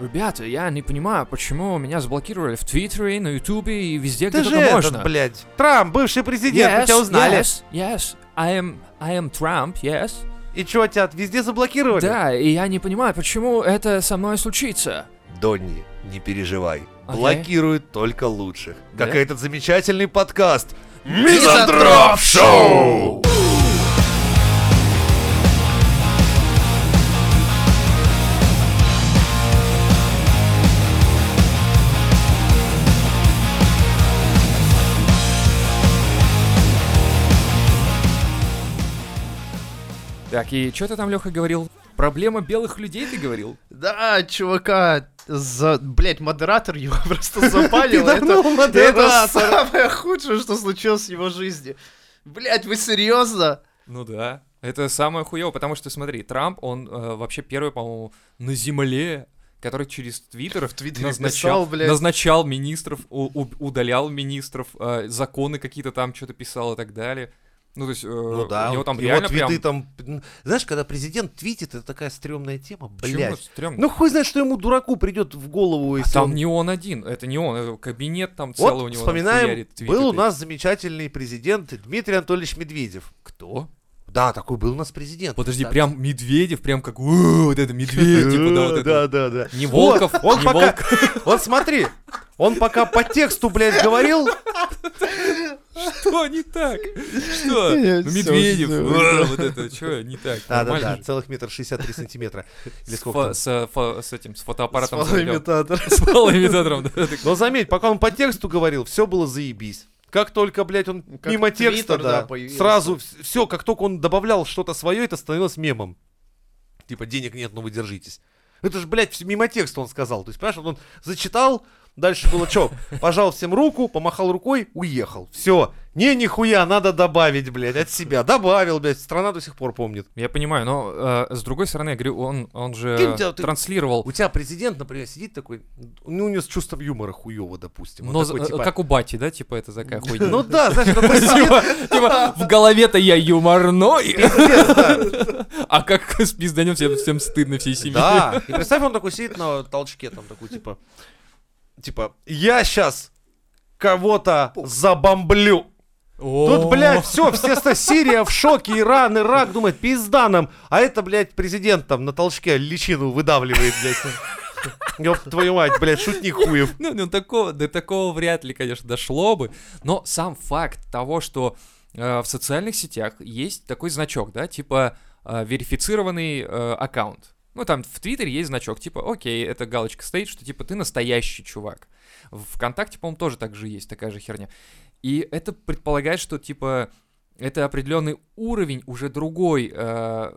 Ребята, я не понимаю, почему меня заблокировали в Твиттере, на Ютубе и везде, Ты где же только этот, можно. блядь, Трамп, бывший президент, мы Yes, тебя узнали. Yes, yes, I am, I am Trump, yes. И чё, тебя везде заблокировали? Да, и я не понимаю, почему это со мной случится. Донни, не переживай. Окей. Блокируют только лучших. Да? Как этот замечательный подкаст. Мизантроп Шоу! Так, и что ты там, Леха, говорил? Проблема белых людей, ты говорил? Да, чувака, за... блять, модератор его просто запалил. Это, это самое худшее, что случилось в его жизни. Блять, вы серьезно? Ну да. Это самое хуево, потому что, смотри, Трамп, он э, вообще первый, по-моему, на земле, который через Твиттер В Твиттере назначал, писал, блядь. назначал министров, у- у- удалял министров, э, законы какие-то там что-то писал и так далее. Ну, то есть, э, Ну у да, него там реально твиты прям... там... Знаешь, когда президент твитит, это такая стрёмная тема, блядь. стрёмно? Ну хуй знает, что ему дураку придет в голову, А если там он- не он один, это не он, это кабинет там целый Вот, у него. вспоминаем, был у нас замечательный президент Дмитрий Анатольевич Медведев. Кто? Да, такой был у нас президент. Подожди, кстати. прям Медведев, прям как «У, вот это медведь, типа, да, вот это. Да, да, да. Не Волков, он пока-. Вот смотри, он пока по тексту, блядь, говорил, Что не так? Что? Медведев, знаю, «А, да. вот это, что не так? Да, да, да, целых метр шестьдесят три сантиметра. Или сколько? С этим, с фотоаппаратом. С заведём. фалоимитатор. С фалоимитатором, да. так. Но заметь, пока он по тексту говорил, все было заебись. Как только, блядь, он Как мимо Твиттер, текста, да, да, появился. сразу все, как только он добавлял что-то свое, это становилось мемом. Типа, денег нет, но вы держитесь. Это же, блядь, мимо текста он сказал. То есть, понимаешь, он зачитал, дальше было что? Пожал всем руку, помахал рукой, уехал. Все. Не, нихуя, надо добавить, блядь, от себя. Добавил, блядь, страна до сих пор помнит. Я понимаю, но э, с другой стороны, я говорю, он, он же Кинь тебя, ты- транслировал, У тебя президент, например, сидит такой, ну, у него с чувством юмора хуево, допустим. Он но такой, э, типа, как у Бати, да, типа это такая хуйня. Ну да, знаешь, сидит, Типа, типа, в голове-то я юморной, пиздец, да. а как с пизданем всем, всем стыдно всей семье. Да, и представь, он такой сидит на толчке, там такой, типа, типа, я сейчас кого-то забомблю. Тут, блядь, все, все Сирия в шоке, Иран, Ирак думает, пизда нам. А это, блядь, президент там на толчке личину выдавливает, блядь. Ёб твою мать, блядь, шутник хуев. Ну, ну, такого, до такого вряд ли, конечно, дошло бы. Но сам факт того, что э, в социальных сетях есть такой значок, да, типа э, верифицированный э, аккаунт. Ну, там в Твиттере есть значок, типа, окей, эта галочка стоит, что типа ты настоящий чувак. В ВКонтакте, по-моему, тоже так же есть, такая же херня. И это предполагает, что типа это определенный уровень уже другой э,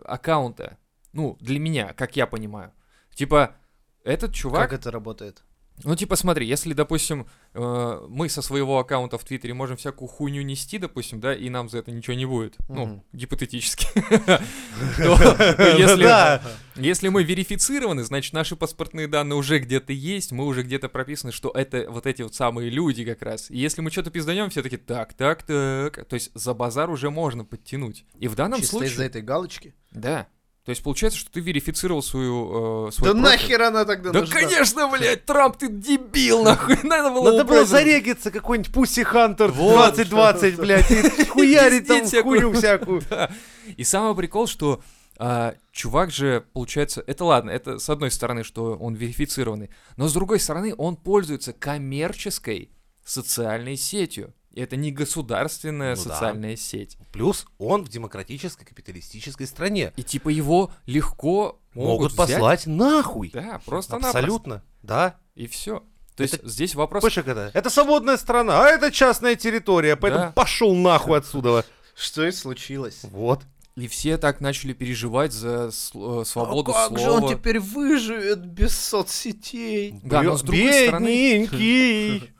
аккаунта. Ну, для меня, как я понимаю. Типа, этот чувак... Как это работает? Ну, типа, смотри, если, допустим, э, мы со своего аккаунта в Твиттере можем всякую хуйню нести, допустим, да, и нам за это ничего не будет, ну, Мгм. гипотетически, то если мы верифицированы, значит, наши паспортные данные уже где-то есть, мы уже где-то прописаны, что это вот эти вот самые люди как раз. И если мы что-то пизданем, все таки так, так, так, то есть за базар уже можно подтянуть. И в данном Чисто из-за случае... этой галочки? Да. То есть получается, что ты верифицировал свою... э, свой Да профиль. нахер она тогда Да, нужна? конечно, блядь, Трамп, ты дебил, нахуй, надо было Надо было зарегиться какой-нибудь Пусси Хантер Вот. 2020, блядь, и хуярить там хую всякую. И самый прикол, что а, чувак же, получается, это ладно, это с одной стороны, что он верифицированный, но с другой стороны, он пользуется коммерческой социальной сетью. Это не государственная Ну да. социальная сеть. Плюс он в демократической капиталистической стране. И типа его легко могут, Могут взять. послать нахуй. Да, просто Абсолютно. Да. И все. То есть Это- здесь вопрос... Как это? Это свободная страна, а это частная территория, поэтому Да. пошел нахуй отсюда. Что и случилось. Вот. И все так начали переживать за э, свободу а как же слова. он теперь выживет без соцсетей? Да, но с другой стороны...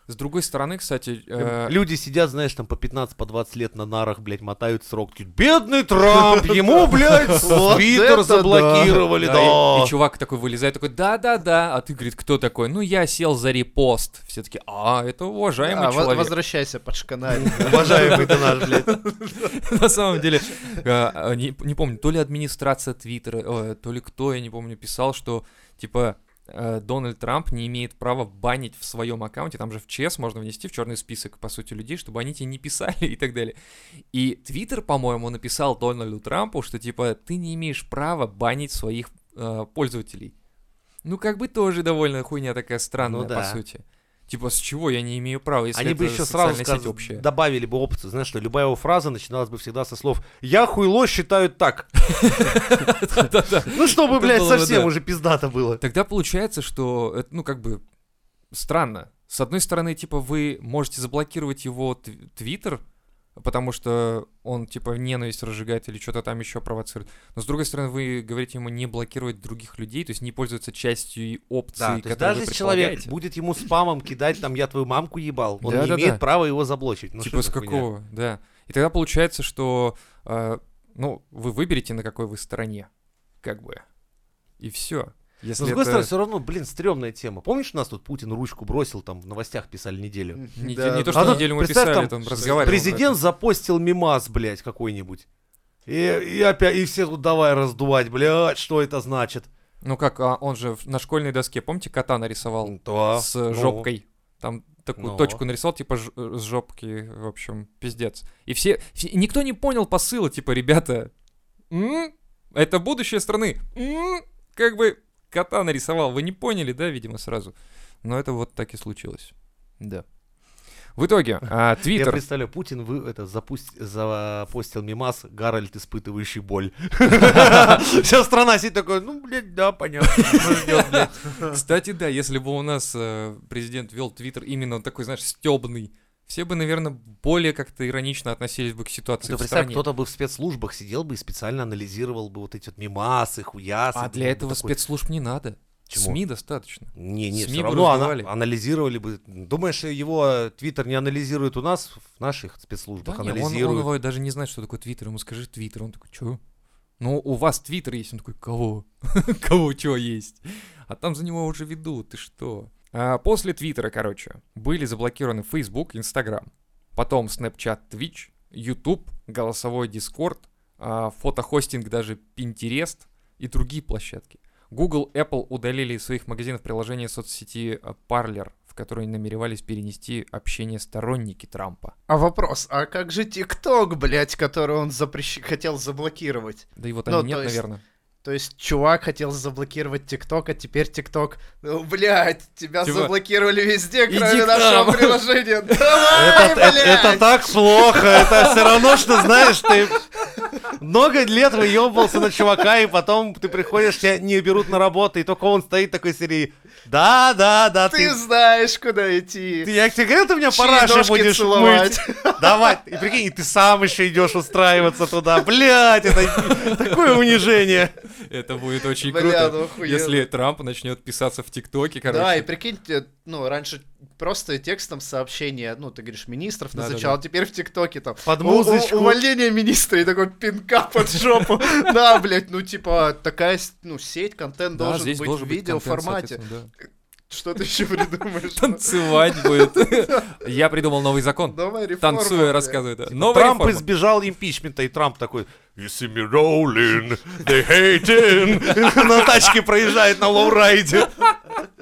С другой стороны, кстати... э, Люди сидят, знаешь, там по 15, по 20 лет на нарах, блядь, мотают срок. Бедный Трамп, ему, блядь, Твиттер заблокировали, Да. И, чувак такой вылезает, такой, да-да-да, а ты, говорит, кто такой? Ну, я сел за репост. Все таки а, это уважаемый А, человек. возвращайся под шканарь. Уважаемый ты наш, блядь. На самом деле, э, э, не, помню, то ли администрация Твиттера, э, то ли кто, я не помню, писал, что, типа, Дональд Трамп не имеет права банить в своем аккаунте, там же в ЧС можно внести в черный список, по сути, людей, чтобы они тебе не писали и так далее. И Твиттер, по-моему, написал Дональду Трампу, что типа ты не имеешь права банить своих э, пользователей. Ну, как бы тоже довольно хуйня такая странная, Ну по да. сути. Типа, с чего я не имею права, если Они бы еще сразу сказ- общая? добавили бы опцию, знаешь, что любая его фраза начиналась бы всегда со слов «Я хуйло считаю так». Ну, чтобы, блядь, совсем уже пиздато было. Тогда получается, что, ну, как бы, странно. С одной стороны, типа, вы можете заблокировать его тв- твиттер, потому что он, типа, ненависть разжигает или что-то там еще провоцирует. Но с другой стороны, вы говорите ему не блокировать других людей, то есть не пользоваться частью опций, Да, которые даже если человек будет ему спамом кидать, там, я твою мамку ебал, он не Да-да-да. имеет права его заблочить. Ну, типа, с за хуйня? какого, да. И тогда получается, что, э, ну, вы выберете, на какой вы стороне, как бы. И все. Если Но, с другой это стороны, все равно, блин, стрёмная тема. Помнишь, у нас тут Путин ручку бросил, там в новостях писали неделю? не, Да, не то, да. что А неделю мы писали, там там разговаривали. Президент запостил мимас, блядь, какой-нибудь. И, и опять, и все тут давай раздувать, блядь, что это значит? Ну как, а он же на школьной доске, помните, кота нарисовал Да, с ну. жопкой? Там такую Ну. точку нарисовал, типа ж- с жопки, в общем, пиздец. И все, все- никто не понял посыла, типа, ребята, м, это будущее страны, м, как бы кота нарисовал, вы не поняли, да, видимо, сразу. Но это вот так и случилось, да. В итоге, а, Я Твиттер, представляю, Путин вы, это, запусть, запостил мимас Гарольд, испытывающий боль. Вся страна сидит такой, ну, блядь, да, понятно. ну, ждёт, блядь». кстати, да, если бы у нас э, президент вел Твиттер именно такой, знаешь, стебный, все бы, наверное, более как-то иронично относились бы к ситуации Ты в стране. кто-то бы в спецслужбах сидел бы и специально анализировал бы вот эти вот мимасы, хуясы. А для этого такой, спецслужб не надо. Чему? СМИ достаточно. Не, не, СМИ все равно ана- анализировали бы. Думаешь, его твиттер не анализирует у нас, в наших спецслужбах Да не, он, он анализируют? его даже не знает, что такое Твиттер. Ему скажи Твиттер. Он такой, чё? Ну, у вас Твиттер есть. Он такой, кого? кого чё есть? А там за него уже ведут, ты что? А после Твиттера, короче, были заблокированы Facebook, Instagram, потом Snapchat, Twitch, YouTube, голосовой Discord, а, фотохостинг даже Pinterest и другие площадки. Google, Apple удалили из своих магазинов приложение соцсети а, Parler, в которой намеревались перенести общение сторонники Трампа. А вопрос, а как же ТикТок, блядь, который он запрещ... хотел заблокировать? Да и вот Ну, нет, есть- наверное. То есть чувак хотел заблокировать ТикТок, а теперь ТикТок... Ну, блядь, тебя Типа, заблокировали везде, иди кроме к нашего приложения. Давай, Это, это- это блядь! так плохо, это все равно, что, знаешь, ты много лет выебывался на чувака, и потом ты приходишь, тебя не берут на работу, и только он стоит такой серии. Да, да, да, Ты ты... знаешь, куда идти. ты- я тебе говорю, ты меня Чьи будешь целовать. мыть. Давай, и прикинь, и ты сам еще идешь устраиваться туда. Блять, это такое унижение. Это будет очень Бля, круто, ну если Трамп начнет писаться в ТикТоке, короче. Да, и прикиньте, ну, раньше просто текстом сообщения, ну, ты говоришь, министров Да-да-да. назначал, а теперь в ТикТоке там Под «У- у- музычку. увольнение министра и такой пинка под жопу. Да, блядь, ну, типа, такая, ну, сеть, контент Да, должен быть в видеоформате. да. Что ты еще придумаешь? Танцевать будет. Я придумал новый закон. Новая реформа. Блядь. рассказывает. Типа, Трамп реформа. избежал импичмента, и Трамп такой, You see me rolling, they hating. На тачке проезжает на лоурайде.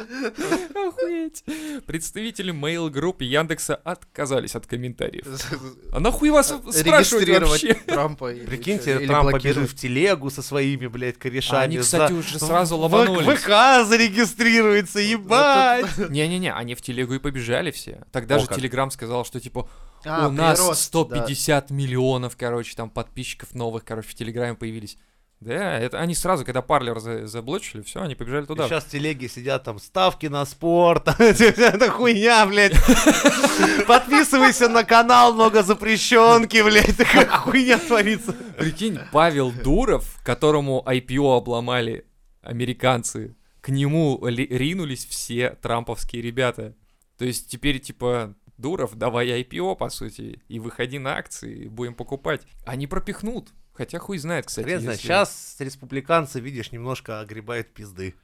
Охуеть. Представители Mail Group и Яндекса отказались от комментариев. А нахуй вас спрашивать Регистрировать вообще? Трампа. Прикиньте, чё, или Трамп блокировать. побежит в телегу со своими, блядь, корешами. А они, кстати, за- уже сразу ломанулись. В ВК зарегистрируется, ебать. Не-не-не, они в телегу и побежали все. Тогда О, же как. Телеграм сказал, что типа А, у нас прирост, 150 миллионов, короче, там подписчиков новых, короче, в Телеграме появились. Да, это они сразу, когда парлер за- заблочили, все, они побежали туда. Сейчас в телеге сидят там ставки на спорт. Это хуйня, блядь. Подписывайся на канал, много запрещенки, блядь. Такая хуйня творится. Прикинь, Павел Дуров, которому IPO обломали американцы, к нему ли- ринулись все трамповские ребята. То есть теперь, типа, Дуров, давай IPO, по сути, и выходи на акции, будем покупать. Они пропихнут. Хотя хуй знает, кстати. Знает, если- сейчас республиканцы, видишь, немножко огребают пизды.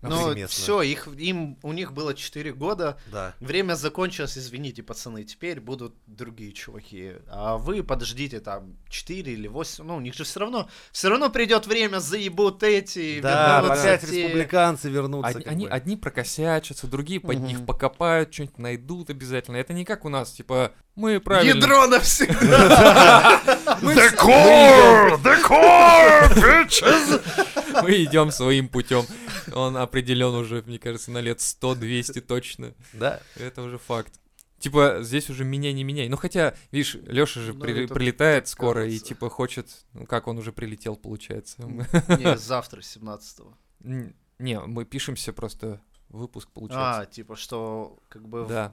Повсеместно. все, их, им, у них было 4 года. Да. Время закончилось, извините, пацаны. Теперь будут другие чуваки. А вы подождите там 4 или 8. Ну, у них же все равно. Все равно придет время, заебут эти. Да, опять те. республиканцы вернутся. Одни, они, бы. одни прокосячатся, другие под Мгм. них покопают, что-нибудь найдут обязательно. Это не как у нас, типа, мы правильно... Ядро навсегда. The core! The core, bitches! Мы идем своим путем. Он определен уже, мне кажется, на лет 100-200 точно. Да. Это уже факт. Типа, здесь уже меняй, не меняй. Ну, хотя, видишь, Леша же Ну, при- прилетает скоро и, кажется. типа, хочет... Ну, как он уже прилетел, получается. Не, завтра, 17-го. Н- Не, мы пишемся просто, выпуск получается. А, типа, что как бы в- Да,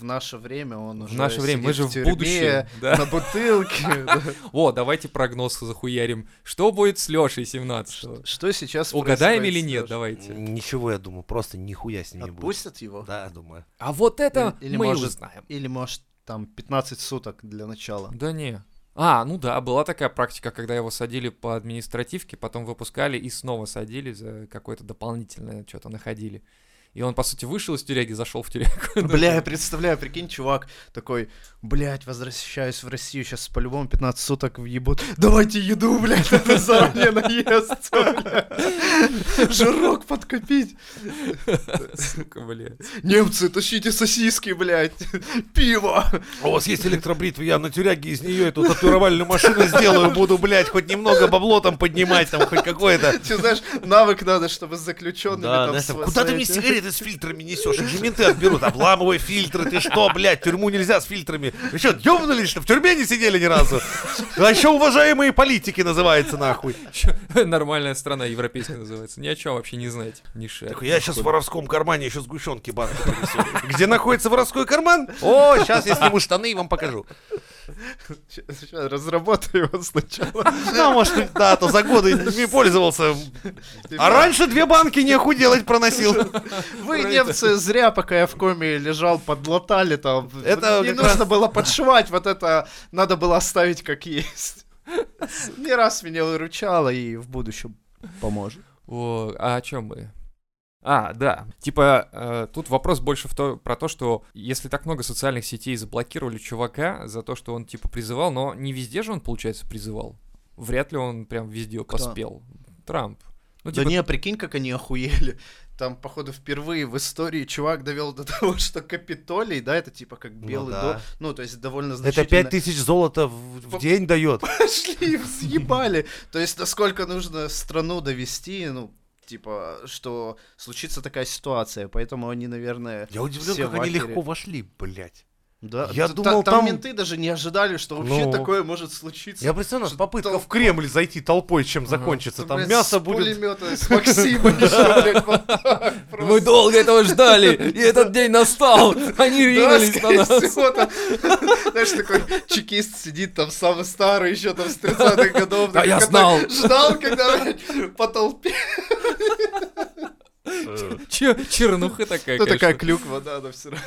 в наше время он в уже наше время, мы же в тюрьме, будущем. Да. на бутылке. О, давайте прогноз захуярим. Что будет с Лешей 17 Что сейчас Угадаем или нет, давайте. Ничего, я думаю, просто нихуя с ним не будет. Отпустят его? Да, думаю. А вот это мы и может- узнаем. Или, может, там 15 суток для начала? Да не. А, ну да, была такая практика, когда его садили по административке, потом выпускали и снова садили за какое-то дополнительное что-то находили. И он, по сути, вышел из тюряги, зашел в тюрягу. Бля, я представляю, прикинь, чувак такой, блядь, возвращаюсь в Россию, сейчас по-любому 15 суток въебут. Давайте еду, блядь, надо заранее наесться, блядь. Жирок подкопить. Сука, бля. Немцы, тащите сосиски, блядь. Пиво. А у вас есть электробритва, я на тюряге из нее эту татуировальную машину сделаю, буду, блядь, хоть немного бабло там поднимать, там хоть какое-то. Ты знаешь, навык надо, чтобы с заключенными Да, там куда ты мне этим- сигареты с фильтрами несешь? Их же менты отберут. Обламывай фильтры, ты что, блядь, тюрьму нельзя с фильтрами. Вы что, ёбнулись, что в тюрьме не сидели ни разу? А еще уважаемые политики называется, нахуй. Нормальная страна, европейская называется. Ни о чем вообще не знать. Ни шаг. Так я сейчас в воровском кармане еще сгущенки принесу. Где находится воровской карман? О, сейчас я сниму штаны и вам покажу. Щас разработаю его сначала. Да, может, да, а то за годы ими пользовался. А раньше две банки не делать проносил. Вы, немцы, зря, пока я в коме лежал, подлатали там. Это не нужно раз- было подшивать, вот это надо было оставить как есть. Не раз меня выручало и в будущем поможет. О, а о чем мы? А, да. Типа, э, тут вопрос больше в то, про то, что если так много социальных сетей заблокировали чувака за то, что он типа призывал, но не везде же он, получается, призывал. Вряд ли он прям везде поспел. Трамп. Ну, Да типа, не, прикинь, как они охуели. Там, походу, впервые в истории чувак довел до того, что Капитолий, да, это типа как Ну белый да. дом. Ну, то есть довольно Это значительно. 5000 золота в в день дает. Пошли, съебали. То есть, насколько нужно страну довести, ну, типа, что случится такая ситуация. Поэтому они, наверное... Я удивлен, все как они легко вошли, блядь. Да, Я т- думал, там... там- менты даже не ожидали, что вообще Ну. такое может случиться. Я представляю, Что попытка толп- в Кремль зайти толпой, чем закончится. Что, Там блядь, мясо с будет... пулемета, с так мы долго этого ждали, и этот день настал. Они ринулись на нас. знаешь, такой чекист сидит там самый старый еще там с 30-х годов. Такой, я знал. Ждал, когда по толпе. Че- чернуха такая, Ну, такая клюква, да, но все равно.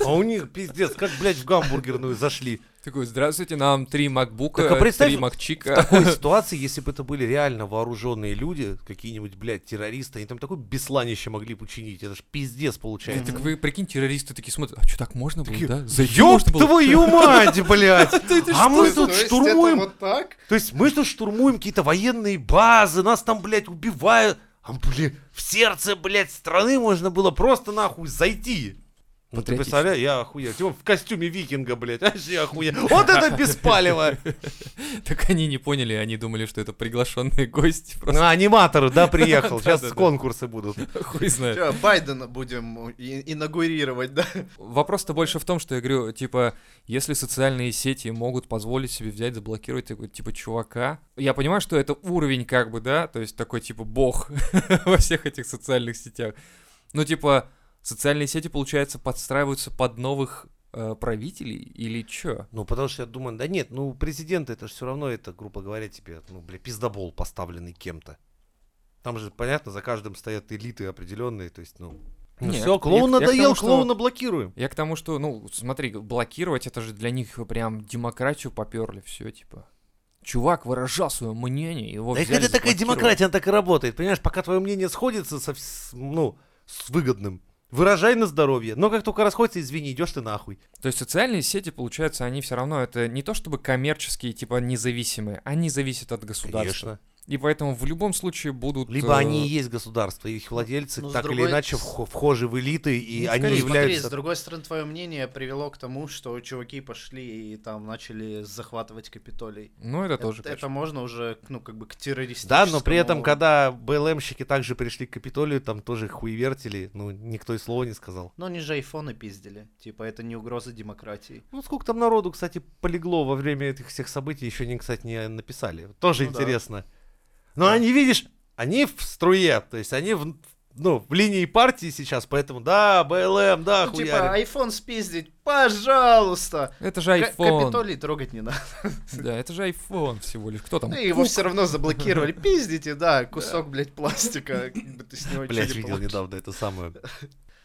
А у них, пиздец, как, блядь, в гамбургерную зашли. Такой, здравствуйте, нам три макбука, Так, а представь, три В макчика. такой ситуации, если бы это были реально вооруженные люди, какие-нибудь, блядь, террористы, они там такое бесланище могли бы учинить. Это ж пиздец получается. Так вы, прикинь, террористы такие смотрят, а что, так можно было, да? Ёб твою мать, блядь! А мы тут штурмуем? То есть мы тут штурмуем какие-то военные базы, нас там, блядь, убивают. Блядь, в сердце, блядь, страны можно было просто нахуй зайти. Ну ты представляешь, я охуел. Типа в костюме викинга, блядь, вообще охуел. Вот это беспалево. Так они не поняли, они думали, что это приглашенные гости. На аниматор, да, приехал. Сейчас конкурсы будут. хуй знает. Байдена будем инаугурировать, да? Вопрос-то больше в том, что я говорю, типа, если социальные сети могут позволить себе взять, заблокировать такой, типа, чувака, я понимаю, что это уровень, как бы, да, то есть такой, типа, бог во всех этих социальных сетях. Ну, типа, социальные сети, получается, подстраиваются под новых э, правителей или чё? Ну, потому что я думаю, да нет, ну, президент это же все равно, это, грубо говоря, тебе, ну, бля, пиздобол поставленный кем-то. Там же, понятно, за каждым стоят элиты определенные, то есть, ну... Ну Нет, все, клоун я- я надоел, тому, что- клоуна блокируем. Я к тому, что, ну, смотри, блокировать, это же для них прям демократию поперли, все, типа. чувак выражал свое мнение, его Да взяли, это такая демократия, она так и работает. Понимаешь, пока твое мнение сходится со, ну, с выгодным, выражай на здоровье. Но как только расходится, извини, идешь ты нахуй. То есть социальные сети, получается, они все равно это не то чтобы коммерческие, типа независимые, они зависят от государства. Конечно. И поэтому в любом случае будут... Либо э, они и есть государство, и их владельцы Ну, так или другой- иначе вхо- вхожи в элиты, и Ну, они скорее, смотри, являются... с другой стороны, твое мнение привело к тому, что чуваки пошли и там начали захватывать Капитолий. Ну, это, Это, тоже это точно. можно уже, ну, как бы к террористическому... Да, но при этом, когда БЛМщики также пришли к Капитолию, там тоже хуевертили, ну, никто и слова не сказал. Но они же айфоны пиздили. Типа, это не угроза демократии. Ну, сколько там народу, кстати, полегло во время этих всех событий, еще они, кстати, не написали. Тоже Ну да. Но они, видишь, они в струе, то есть они в, ну, в линии партии сейчас, поэтому да, БЛМ, да, Ну, хуярим. типа, айфон спиздить, пожалуйста! Это же К- iPhone. Капитолий трогать не надо. Да, это же iPhone всего лишь. Кто там? Ну, его все равно заблокировали. Пиздите, да, кусок, блядь, пластика. Как бы ты с него не видел недавно эту самую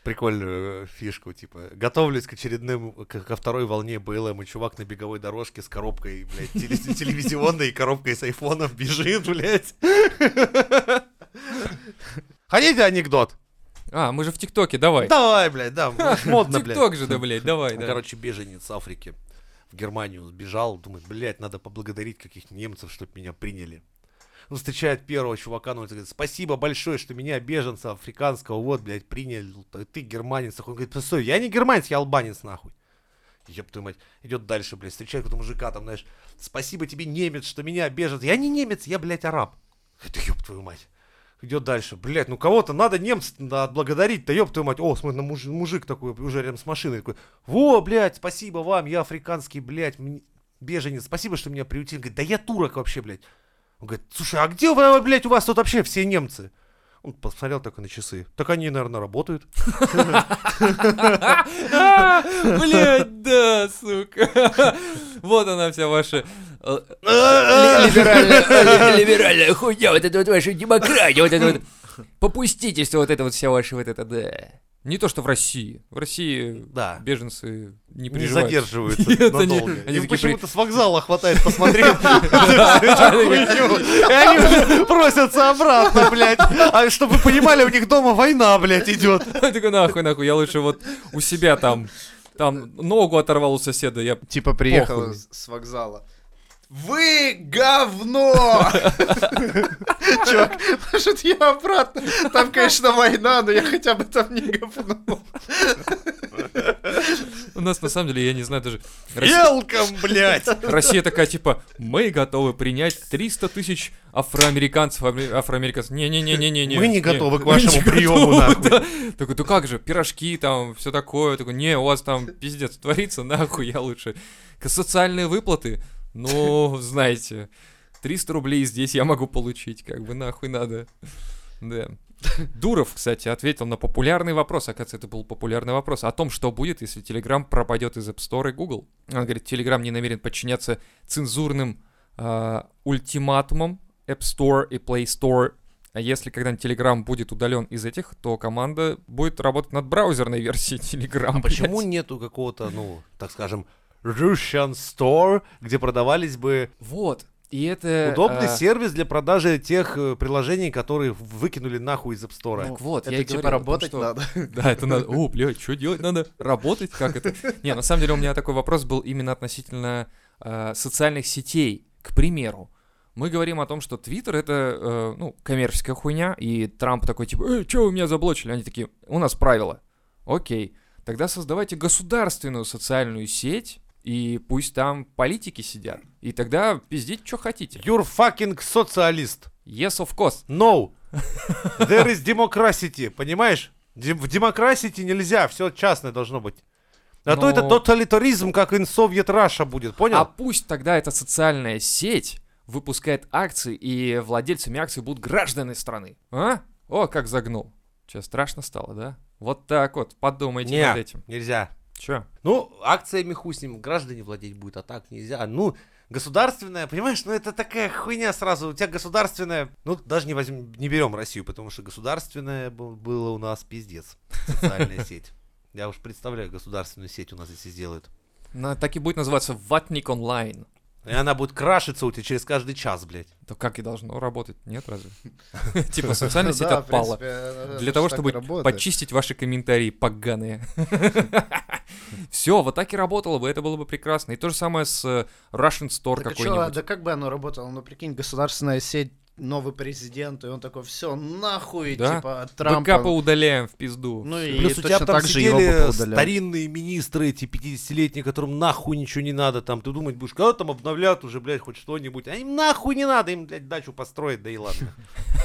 прикольную э, фишку, типа, готовлюсь к очередным, к- ко второй волне БЛМ, и чувак на беговой дорожке с коробкой, блядь, теле- телевизионной, коробкой с айфоном бежит, блядь. Хотите анекдот? А, мы же в ТикТоке, давай. Давай, блядь, да, модно, блядь. ТикТок же, да, блядь, давай, да. Короче, беженец Африки в Германию сбежал, думает, блядь, надо поблагодарить каких-то немцев, чтобы меня приняли. Он встречает первого чувака, ну, говорит, спасибо большое, что меня, беженца африканского, вот, блядь, приняли, ты германец. Он говорит, постой, я не германец, я албанец, нахуй. Ёб твою мать. Идет дальше, блядь, встречает какого-то мужика, там, знаешь, спасибо тебе, немец, что меня беженец. Я не немец, я, блядь, араб. Это ёб твою мать. Идет дальше. Блядь, ну кого-то надо немца отблагодарить. Да ёб твою мать. О, смотри, муж- мужик такой уже рядом с машиной. Такой, во, блядь, спасибо вам, я африканский, блядь, беженец. Спасибо, что меня приютили. Говорит, да я турок вообще, блядь. Он говорит, слушай, а где вы, блядь, у вас тут вообще все немцы? Он посмотрел такой на часы. Так они, наверное, работают. Блять, да, сука. Вот она вся ваша э, А, ли- либеральная хуйня, вот это вот ваша демократия, вот это вот попустительство, вот это вот вся ваша вот это, да. Не то, что в России. В России Да. беженцы не Не переживают. задерживаются Нет, они- надолго. они Им почему-то с вокзала хватает посмотреть они уже просятся обратно, блядь. А чтобы вы понимали, у них дома война, блядь, идет. Я такой, нахуй, нахуй, я лучше вот у себя там, там ногу оторвал у соседа, я... Типа приехал с вокзала. Вы говно! Чувак, может я обратно? Там, конечно, война, но я хотя бы там не говно. У нас, на самом деле, я не знаю даже... Велком, блядь. Россия такая, типа, мы готовы принять 300 тысяч афроамериканцев, афро- афроамериканцев. Не-не-не-не-не. Мы не готовы к вашему приему, нахуй. Такой, ну как же, пирожки там, все такое. Такой, не, у вас там пиздец творится, нахуй, я лучше. Социальные выплаты, ну, знаете, 300 рублей здесь я могу получить, как бы нахуй надо. Да. Дуров, кстати, ответил на популярный вопрос, оказывается, это был популярный вопрос, о том, что будет, если Telegram пропадет из App Store и Google. Он говорит, Telegram не намерен подчиняться цензурным а, ультиматумам App Store и Play Store. А если когда-нибудь Telegram будет удален из этих, то команда будет работать над браузерной версией Telegram. А почему блядь. нету какого-то, ну, так скажем, Russian Store, где продавались бы Вот. И это... удобный а, сервис для продажи тех э, приложений, которые выкинули нахуй из App Store? Так вот, я Это и типа том, работать что- надо. Да, это надо. О, блядь, что делать надо? Работать? Как это? Не, на самом деле у меня такой вопрос был именно относительно э, социальных сетей. К примеру, мы говорим о том, что Твиттер это, э, ну, коммерческая хуйня, и Трамп такой, типа, э, что вы меня заблочили? Они такие, у нас правила. Окей, тогда создавайте государственную социальную сеть, и пусть там политики сидят. И тогда пиздите, что хотите. You're fucking социалист. Yes, of course. No. There is democracy, понимаешь? Дем- В демократии нельзя, все частное должно быть. А то это Но- тоталитаризм, как in Soviet Russia будет, понял? А пусть тогда эта социальная сеть выпускает акции, и владельцами акций будут граждане страны. А? О, как загнул. Че, страшно стало, да? Вот так вот, подумайте Не, над этим. нельзя. Че? Ну, акциями хуй с ним, граждане владеть будет, а так нельзя. Ну, государственная, понимаешь, ну это такая хуйня сразу. У тебя государственная, ну даже не возьмем, не берем Россию, потому что государственная было у нас пиздец. Социальная сеть. Я уж представляю, государственную сеть у нас здесь сделают. Так и будет называться Ватник онлайн. И она будет крашиться у тебя через каждый час, блядь. То как и должно работать, нет разве? Типа социальная сеть Да, отпала. Для того, чтобы почистить ваши комментарии поганые. Все, вот так и работало бы, это было бы прекрасно. И то же самое с э, Russian Store какой-нибудь. да как бы оно работало? Ну, прикинь, государственная сеть, новый президент, и он такой, все, нахуй, Да. типа, Трампа. Бэкапы удаляем в пизду. Ну и Плюс у точно тебя там так же его сидели старинные министры, эти 50-летние, которым нахуй ничего не надо. Там ты думать будешь, когда там обновлят уже, блядь, хоть что-нибудь. А им нахуй не надо, им, блядь, дачу построить, да и ладно.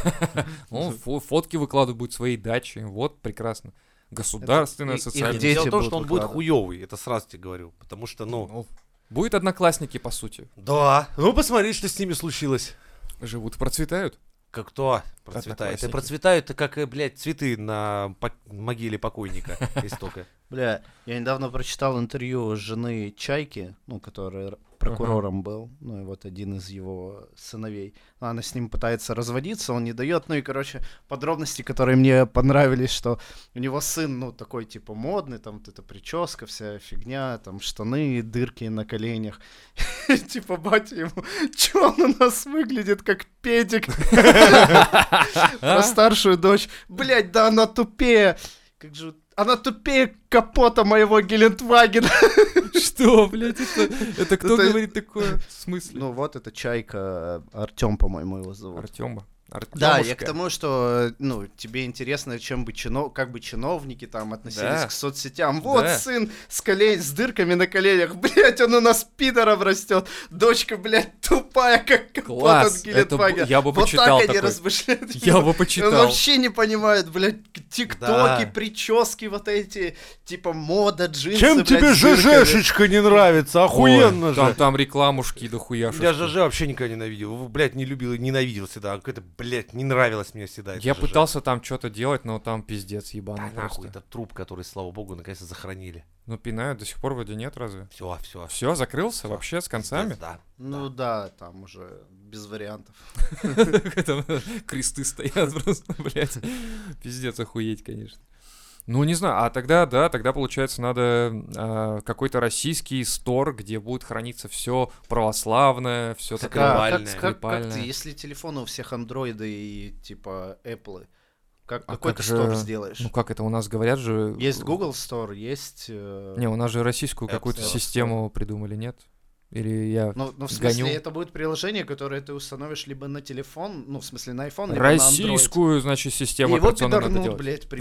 Он фо- фотки выкладывать будет своей дачи. Вот, прекрасно. Государственная, Это- и- социальная. дети Дело в том, что он будет хуёвый, это сразу тебе говорю. Потому что, ну... Ну, Будет одноклассники, по сути. Да. Ну, посмотри, что с ними случилось. Живут, процветают. Как кто процветает? И процветают, как, э, блядь, цветы на пок- могиле покойника истока. Бля, я недавно прочитал интервью жены Чайки, ну, который прокурором был, ну, и вот один из его сыновей. Ну, Она с ним пытается разводиться, он не дает, ну, и, короче, подробности, которые мне понравились, что у него сын, ну, такой, типа, модный, там, вот эта прическа, вся фигня, там, штаны, дырки на коленях. Типа, батя ему, чё он у нас выглядит, как педик? Про старшую дочь. Блять, да она тупее. Как же... Она тупее капота моего Гелендвагена. Что, блядь, это, это кто Это- говорит такое? В смысле? Ну вот это Чайка, Артем, по-моему, его зовут. Артема. Да, я к тому, что, ну, тебе интересно, чем бы чино... как бы чиновники там относились Да. к соцсетям. Вот Да. сын с колен, с дырками на коленях, блять, он у нас пидором растет. Дочка, блядь, тупая, как капот Класс, от это б- Гелендвагена. я бы вот почитал так они такой. размышляют. Я бы Он почитал. вообще не понимает, блядь, тиктоки, Да. прически вот эти, типа мода, джинсы, Чем блядь, тебе. ЖЖшечка не нравится? Ой, Охуенно Там, же. там рекламушки дохуя. Я ЖЖ вообще никогда ненавидел. Блядь, не любил и ненавидел всегда. Какое-то, блядь, не нравилось мне всегда. это Я ЖЖ. пытался там что-то делать, но там пиздец Да ебаный нахуй, просто. это труп, который, слава богу, наконец-то захоронили. Ну пинают до сих пор вроде нет разве? Все, все. Все, закрылся вообще с концами? Да. Ну да, там уже без вариантов. Там кресты стоят просто, блядь. Пиздец, охуеть, конечно. Ну, не знаю, а тогда, да, тогда, получается, надо а, какой-то российский стор, где будет храниться все православное, все Так, такое. а как, как- как ты, если телефоны у всех андроиды и типа Apple, как, А какой как ты же- стор сделаешь? Ну, как это у нас говорят же... Есть Google Store, есть... э, Не, у нас же российскую какую-то систему придумали, нет? Или я... Ну, ну, в смысле, гоню. это будет приложение, которое ты установишь либо на телефон, ну, в смысле, на iPhone, либо на Android. Российскую, значит, И систему его операционную надо пидорнут, делать. блядь, при.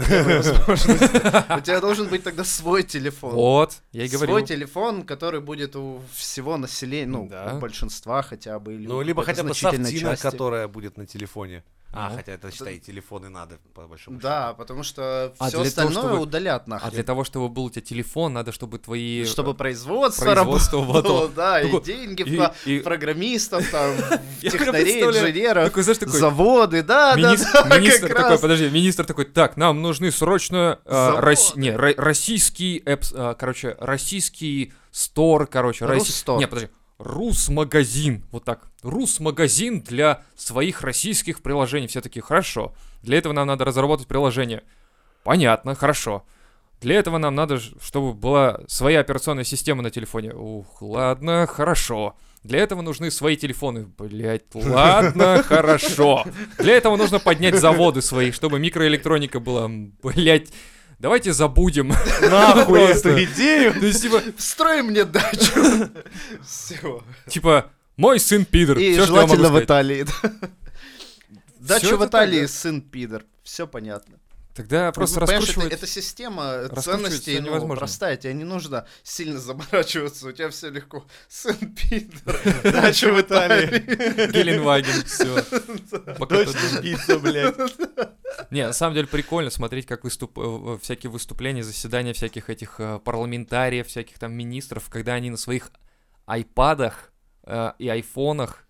У тебя должен быть тогда свой телефон. Вот, я и Свой говорю. телефон, который будет у всего населения, ну, у большинства хотя бы. Или Ну, либо хотя бы софтина, которая будет на телефоне. А, Ну. хотя это, считай, телефоны надо, по большому Да, потому что А все для того, остальное чтобы- удалят А нахрен. для того, чтобы был у тебя телефон, надо, чтобы твои... Чтобы производство, производство работало, вот- да, и Такой- деньги и- в и- программистов, там, технарей, инженеров, Такой, знаешь, такой... заводы, да, да, Минис- да, министр как такой, раз. подожди, министр такой, так, нам нужны срочно э, рос- не, ро- российский, эпс- э, короче, российский стор, короче, россий- Русстор. не, подожди, Рус-магазин, вот так, Рус-магазин для своих российских приложений, все такие, хорошо, для этого нам надо разработать приложение, понятно, хорошо, для этого нам надо, чтобы была своя операционная система на телефоне. Ух, ладно, хорошо. Для этого нужны свои телефоны. Блять, ладно, хорошо. Для этого нужно поднять заводы свои, чтобы микроэлектроника была. Блять, давайте забудем. Нахуй эту идею. То есть, типа, Строй мне дачу. Все. типа, мой сын пидор. И Всё, что я могу желательно в. Италии. да. Дачу в Италии, сын пидор. Все понятно. Тогда просто Ну, понимаешь, это, раскручивать. это система раскручивать ценностей ну, невозможно. простая, тебе не нужно сильно заморачиваться, у тебя все легко. Сын пидор, дача в Италии. Геленваген, все. Дочь пицца, блядь. Не, на самом деле прикольно смотреть, как выступ... э, всякие выступления, заседания всяких этих э, парламентариев, всяких там министров, когда они на своих айпадах э, и айфонах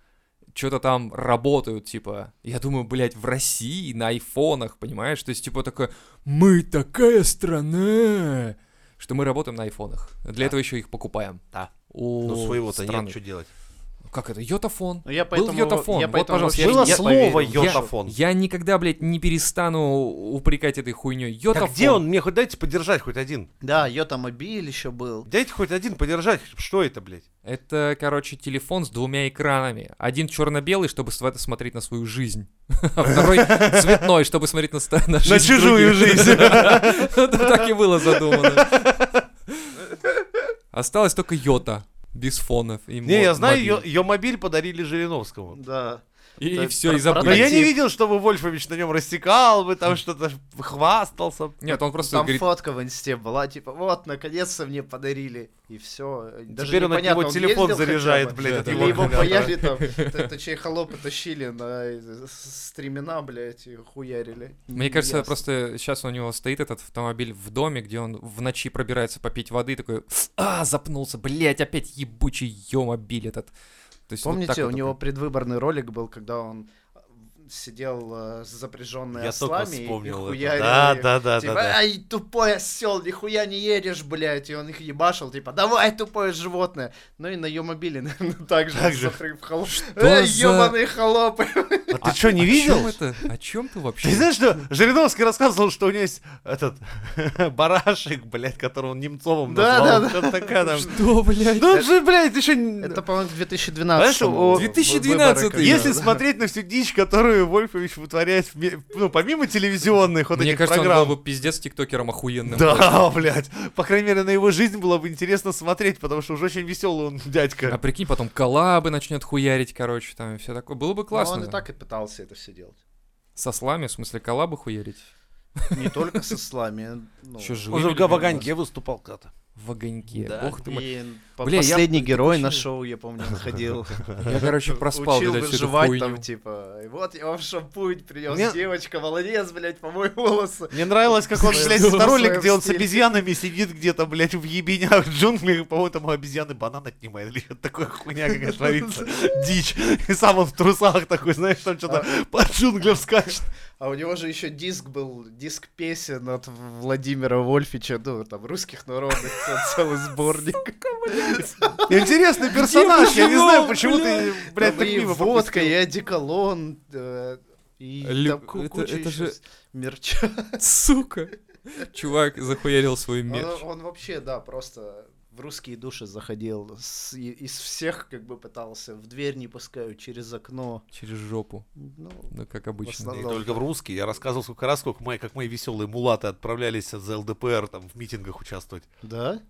что-то там работают, типа, я думаю, блядь, в России на айфонах, понимаешь? То есть, типа, такое, мы такая страна, что мы работаем на айфонах. Для Да. этого еще их покупаем. Да. У Ну, своего-то нет, что делать. Как это? Йотафон. Ну, я Был поэтому, йотафон. я Вот, поэтому пожалуйста, Было не слово поверил. Я- йотафон. Я, никогда, блядь, не перестану упрекать этой хуйней. Йотафон. Так где он? Мне хоть дайте подержать хоть один. Да, Йота Мобиль еще был. Дайте хоть один подержать. Что это, блядь? Это, короче, телефон с двумя экранами. Один черно-белый, чтобы смотреть на свою жизнь. А второй цветной, чтобы смотреть на, на жизнь На чужую жизнь. Так и было задумано. Осталось только Йота. Без фонов. и Не, мо- я знаю, ее мобиль подарили Жириновскому. Да. И, Это все, и забыли. Но я не видел, чтобы Вольфович на нем рассекал бы, там что-то хвастался. Нет, он просто Там говорит, фотка в инсте была, типа, вот, наконец-то мне подарили. И все. Теперь он от него телефон заряжает, блядь, Или его паяли там, т- точнее, холопы тащили на с- стремена, блядь, и хуярили. Мне кажется, просто сейчас у него стоит этот автомобиль в доме, где он в ночи пробирается попить воды, такой, а, запнулся, блять, опять ебучий ё-мобиль этот. То есть Помните, вот у него такой. предвыборный ролик был, когда он сидел э, с запряженной Я ослами и вспомнил это. хуярил Да, да, да, Типа, да, да. ай, тупой осел, нихуя не едешь, блядь. И он их ебашил, типа, давай, тупое животное. Ну и на ее мобиле, наверное, так же. Так же. Эй, за- ебаные холопы. А ты что, не о видел? Чем это? О чем ты вообще? Ты знаешь, что Жириновский рассказывал, что у него есть этот барашек, блядь, которого он Немцовым Да, назвал. да, такая там. Что, блядь? Ну, же, блядь, еще... Это, по-моему, в 2012 Знаешь, о, 2012 выборы, Если смотреть на всю дичь, которую Вольфович вытворяет, ну, помимо телевизионных вот Мне этих кажется, он программ. был бы пиздец тиктокером охуенным. Да, блядь. По крайней мере, на его жизнь было бы интересно смотреть, потому что уж очень веселый он А дядька. прикинь, потом коллабы начнет хуярить, короче, там и все такое. Было бы Ну, классно. он и так и пытался это все делать. Со слами, в смысле, коллабы хуярить? Не только со слами. ну, Еще Он же в Габаганьке выступал когда-то. В огоньке. Да. Бог ты мой. Бля, я- последний герой на шоу, я помню, он ходил. Я, короче, проспал, Учил эту выживать там, типа, и вот я вам шампунь принес, Мне- девочка, молодец, блядь, помой волосы. Мне нравилось, как он, блядь, Что? ролик, В где он с обезьянами сидит где-то, блядь, в ебенях в джунглях, по-моему, там у обезьяны банан отнимает, или такое хуйня какая творится. Дичь. И сам он в трусах такой, знаешь, там что-то по джунглям скачет. А у него же еще диск был, диск песен от Владимира Вольфича, ну, там, русских народных, целый сборник. Интересный персонаж, я не знаю, почему ты, блядь, так мимо водка, и одеколон, э, и Лю- там это- же- мерча. Сука. Чувак захуярил свой Он, мерч. он вообще, да, просто в русские души заходил. С- из всех, как бы, пытался. В дверь не пускаю, через окно. Через жопу. Ну, Ну, как обычно. Не только в русский. Я рассказывал сколько раз, сколько мои, как мои веселые мулаты отправлялись за ЛДПР там в митингах участвовать. да?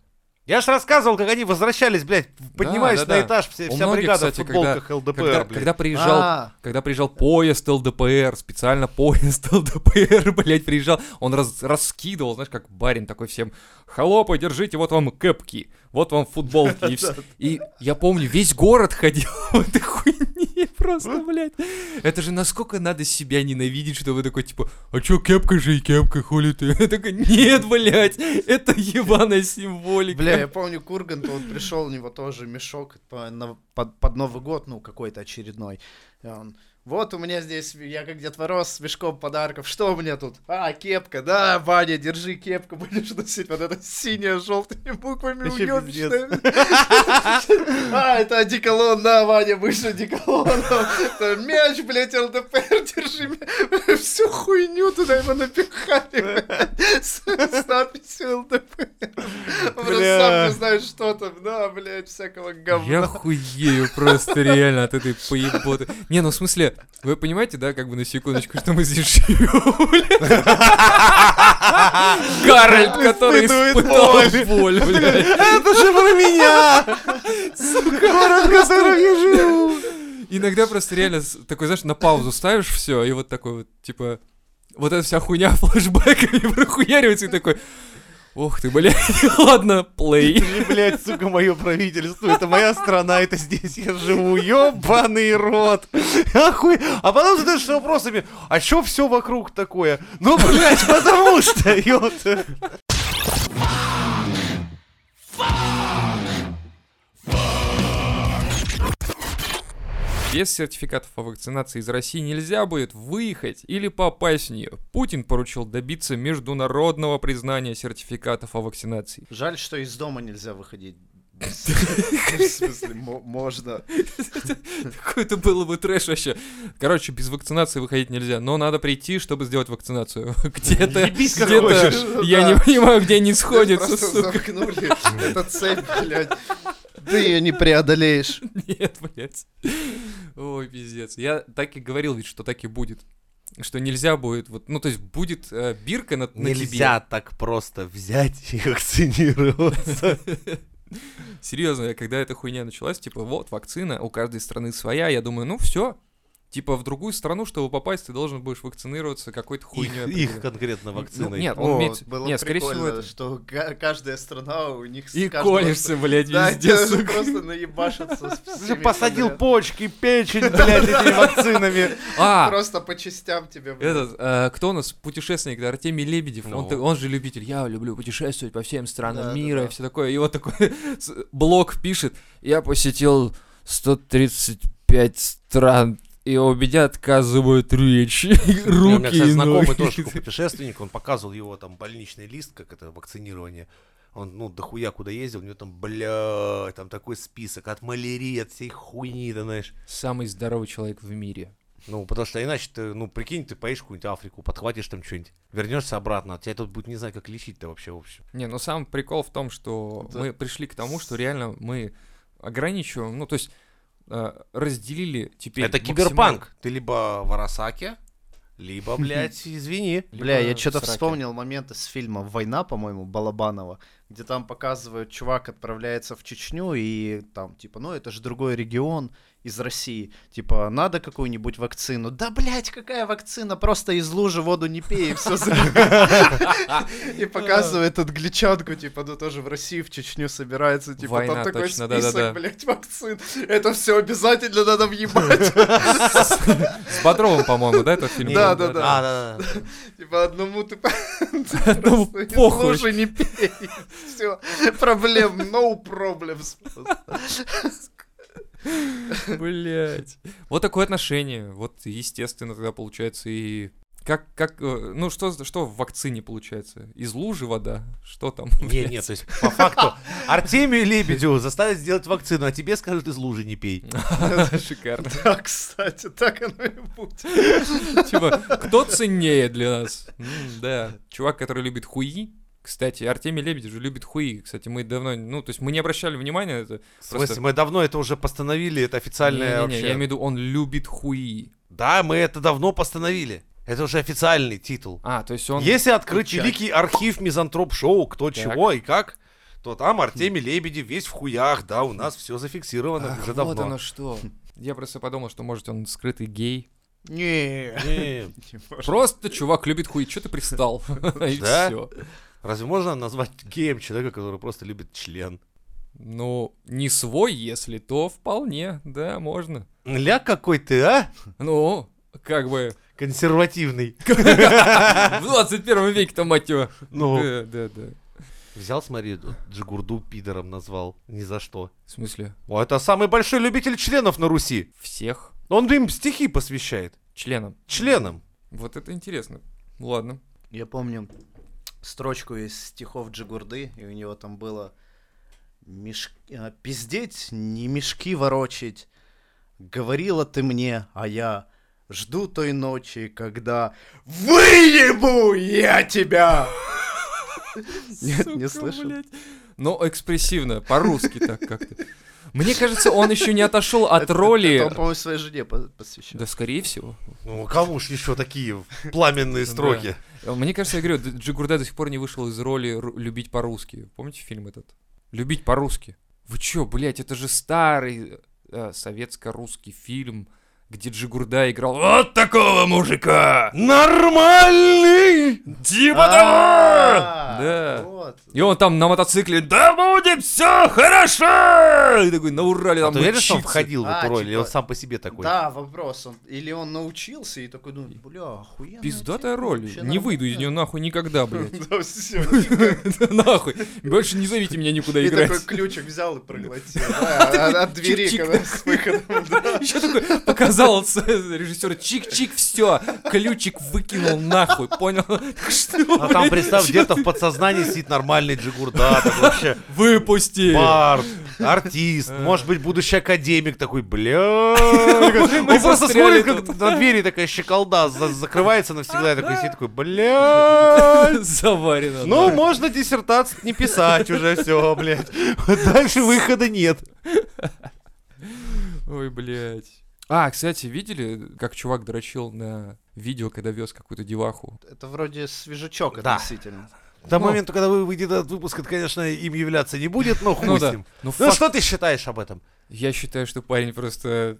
Я ж рассказывал, как они возвращались, блядь, поднимаясь да, да. на этаж, все, вся многих, бригада кстати, в футболках когда- ЛДПР, Когда, блядь. когда приезжал А, Когда приезжал поезд ЛДПР, специально поезд ЛДПР, блядь, приезжал, он раз- раскидывал, знаешь, как барин такой всем, холопы, держите, вот вам кэпки, вот вам футболки. И я помню, весь город ходил в этой хуйне просто, блядь. Это же насколько надо себя ненавидеть, что вы такой, типа, а чё, кепка же и кепка, хули ты? Я такой, нет, блядь, это ебаная символика. Бля, я помню, Кургант, он пришел, у него тоже мешок под, под Новый год, ну, какой-то очередной. И он, вот у меня здесь, я как Дед Мороз с мешком подарков, что у меня тут? А, кепка, да, Ваня, держи кепку, будешь носить, вот это синяя, желтыми буквами уёбищная. А, это одеколон, да, Ваня, будешь одеколоном. Мяч, блядь, ЛДПР, держи всю хуйню туда его напихали, с надписью ЛДПР. Просто сам не знает, что там, да, блядь, всякого говна. Я хуею просто реально от этой поеботы. Не, ну в смысле, вы понимаете, да, как бы на секундочку, что мы здесь живем? Гарольд, который испытал боль. блядь. Это же про меня! Город, в котором я живу! Иногда просто реально такой, знаешь, на паузу ставишь все, и вот такой вот, типа, вот эта вся хуйня флешбэками прохуяривается, и такой, ох ты, блядь, ладно, плей. Это же, блядь, сука, мое правительство, это моя страна, это здесь я живу, ёбаный рот. Охуй. А потом задаешься вопросами, а чё все вокруг такое? Ну, блядь, потому что, ёпта. Без сертификатов о вакцинации из России нельзя будет выехать или попасть в нее. Путин поручил добиться международного признания сертификатов о вакцинации. Жаль, что из дома нельзя выходить В смысле, мо- можно. Какой-то было бы трэш вообще. Короче, без вакцинации выходить нельзя, но надо прийти, чтобы сделать вакцинацию. Где-то, где-то, я не понимаю, где они сходятся, сука. замкнули. Это цепь, блядь. Ты ее не преодолеешь. Нет, блядь. Ой, пиздец. Я так и говорил ведь, что так и будет. Что нельзя будет, вот, ну, то есть будет э, бирка на, на Нельзя так просто взять и вакцинироваться. тебе. Серьезно, когда эта хуйня началась, типа, вот, вакцина, у каждой страны своя, я думаю, ну, все. Типа, в другую страну, чтобы попасть, ты должен будешь вакцинироваться какой-то Их, хуйней. их определенной. конкретно Ну, вакциной. нет, он О, имеет... было Нет, скорее всего, это... что каждая страна у них... И колешься, блядь, Да, везде, сука. просто наебашиться с посадил подряд. почки, печень, блядь, этими вакцинами. А, Просто по частям тебе... блядь. Этот, э, кто у нас путешественник, да, Артемий Лебедев, Ну. он, же любитель, я люблю путешествовать по всем странам Да, да, мира и все такое, и вот такой блог пишет, я посетил 135 стран, и меня отказывают речь, У меня, руки кстати, и знакомый ноги. тоже путешественник, он показывал его там больничный лист, как это вакцинирование. Он, ну, дохуя куда ездил, у него там, бля, там такой список от малярии, от всей хуйни, ты знаешь. Самый здоровый человек в мире. Ну, потому что иначе ты, ну, прикинь, ты поедешь в какую-нибудь Африку, подхватишь там что-нибудь, вернешься обратно, а тебя тут будет не знаю, как лечить-то вообще, в общем. Не, ну сам прикол в том, что Да. мы пришли к тому, что реально мы ограничиваем, ну то есть разделили теперь это киберпанк. Ты либо в Арасаке, либо, блядь, извини. Бля, я что-то вспомнил момент из фильма «Война», по-моему, Балабанова, где там показывают, чувак отправляется в Чечню, и там, типа, ну, это же другой регион из России. Типа, надо какую-нибудь вакцину? Да, блядь, какая вакцина? Просто из лужи воду не пей, и все И показывает англичанку, типа, ну, тоже в Россию, в Чечню собирается, типа, там такой список, блядь, вакцин. Это все обязательно надо въебать. С Бодровым, по-моему, да, этот фильм? Да, был? да, да. А, да, да. Типа, одному ты из похуй. лужи не пей. Все. Проблем, no problems. Блять. Вот такое отношение. Вот, естественно, тогда получается и... Как, как, э, ну что, что в вакцине получается? Из лужи вода? Что там? Не, нет, то есть по факту Артемию Лебедеву заставят сделать вакцину, а тебе скажут из лужи не пей. Шикарно. Да, кстати, так оно и будет. Типа, кто ценнее для нас? Да, чувак, который любит хуи. Кстати, Артемий Лебедев же любит хуи. Кстати, мы давно, ну, то есть мы не обращали внимания на это. В смысле, мы давно это уже постановили, это официальное Не-не-не, вообще. я имею в виду, он любит хуи. Да, мы это давно постановили. Это уже официальный титул. А, то есть он... Если открыть Чай. великий архив Мизантроп-шоу, кто Так. чего и как, то там Артемий Лебедев весь в хуях, да, у нас все зафиксировано Ах, уже вот давно. оно что. Я просто подумал, что, может, он скрытый гей. Не. Не, Просто чувак любит хуи. Че ты пристал? И все. Разве можно назвать геем человека, который просто любит член? Ну, не свой, если, то вполне, да, можно. Ля какой ты, а? Ну, как бы... Консервативный. В 21 веке-то, мать его. Ну, Да, да, да. взял, смотри, Джигурду пидором назвал. Ни за что. В смысле? О, это самый большой любитель членов на Руси. Всех Он им стихи посвящает. членам. Членам. Вот это интересно. Ладно. Я помню строчку из стихов Джигурды, и у него там было «Меш- а, «Пиздеть, не мешки ворочить, говорила ты мне, а я жду той ночи, когда выебу я тебя!» Нет, не слышал. Но экспрессивно, по-русски так как-то. Мне кажется, он еще не отошел от Это- роли... Это он, по-моему, своей жене по- посвящал. Да, скорее всего. Ну, кому ж еще такие пламенные строки? Мне кажется, я говорю, Джигурда до сих пор не вышел из роли «Любить по-русски». Помните фильм этот? «Любить по-русски». Вы чё, блядь, это же старый э, советско-русский фильм, где Джигурда играл вот такого мужика! Нормальный! Типа А, Да. И он там на мотоцикле «Да будет все хорошо!» И такой на Урале А там ты уверен, что он входил в А, эту роль, или типа, он сам по себе такой? Да, вопрос. Или он научился и такой, ну, бля, охуенно. Пиздатая роль. Не выйду из нее нахуй никогда, блядь. Да, все. Нахуй. Больше не зовите меня никуда И такой играть. ключик взял и проглотил. от- двери, когда с выходом. Еще такой показал с- режиссер чик-чик, все, ключик выкинул нахуй, понял? Что, А там, представь, где-то в подсознании сидит нормальный Джигурда, вообще Выпусти! бард, артист, может быть, будущий академик такой, бля. Он просто смотрит, как на двери такая щеколда за- закрывается навсегда, такой сидит, такой, бля. Заварено. Ну, можно диссертацию не писать уже, все, блядь. Дальше выхода нет. Ой, блядь. А, кстати, видели, как чувак дрочил на видео, когда вез какую-то деваху? Это вроде свежачок Да. относительно. До Ну. момента, когда вы выйдет этот выпуск, это, конечно, им являться не будет, но хуй Ну с да. ним. Ну, Ну, факт- что ты считаешь об этом? Я считаю, что парень просто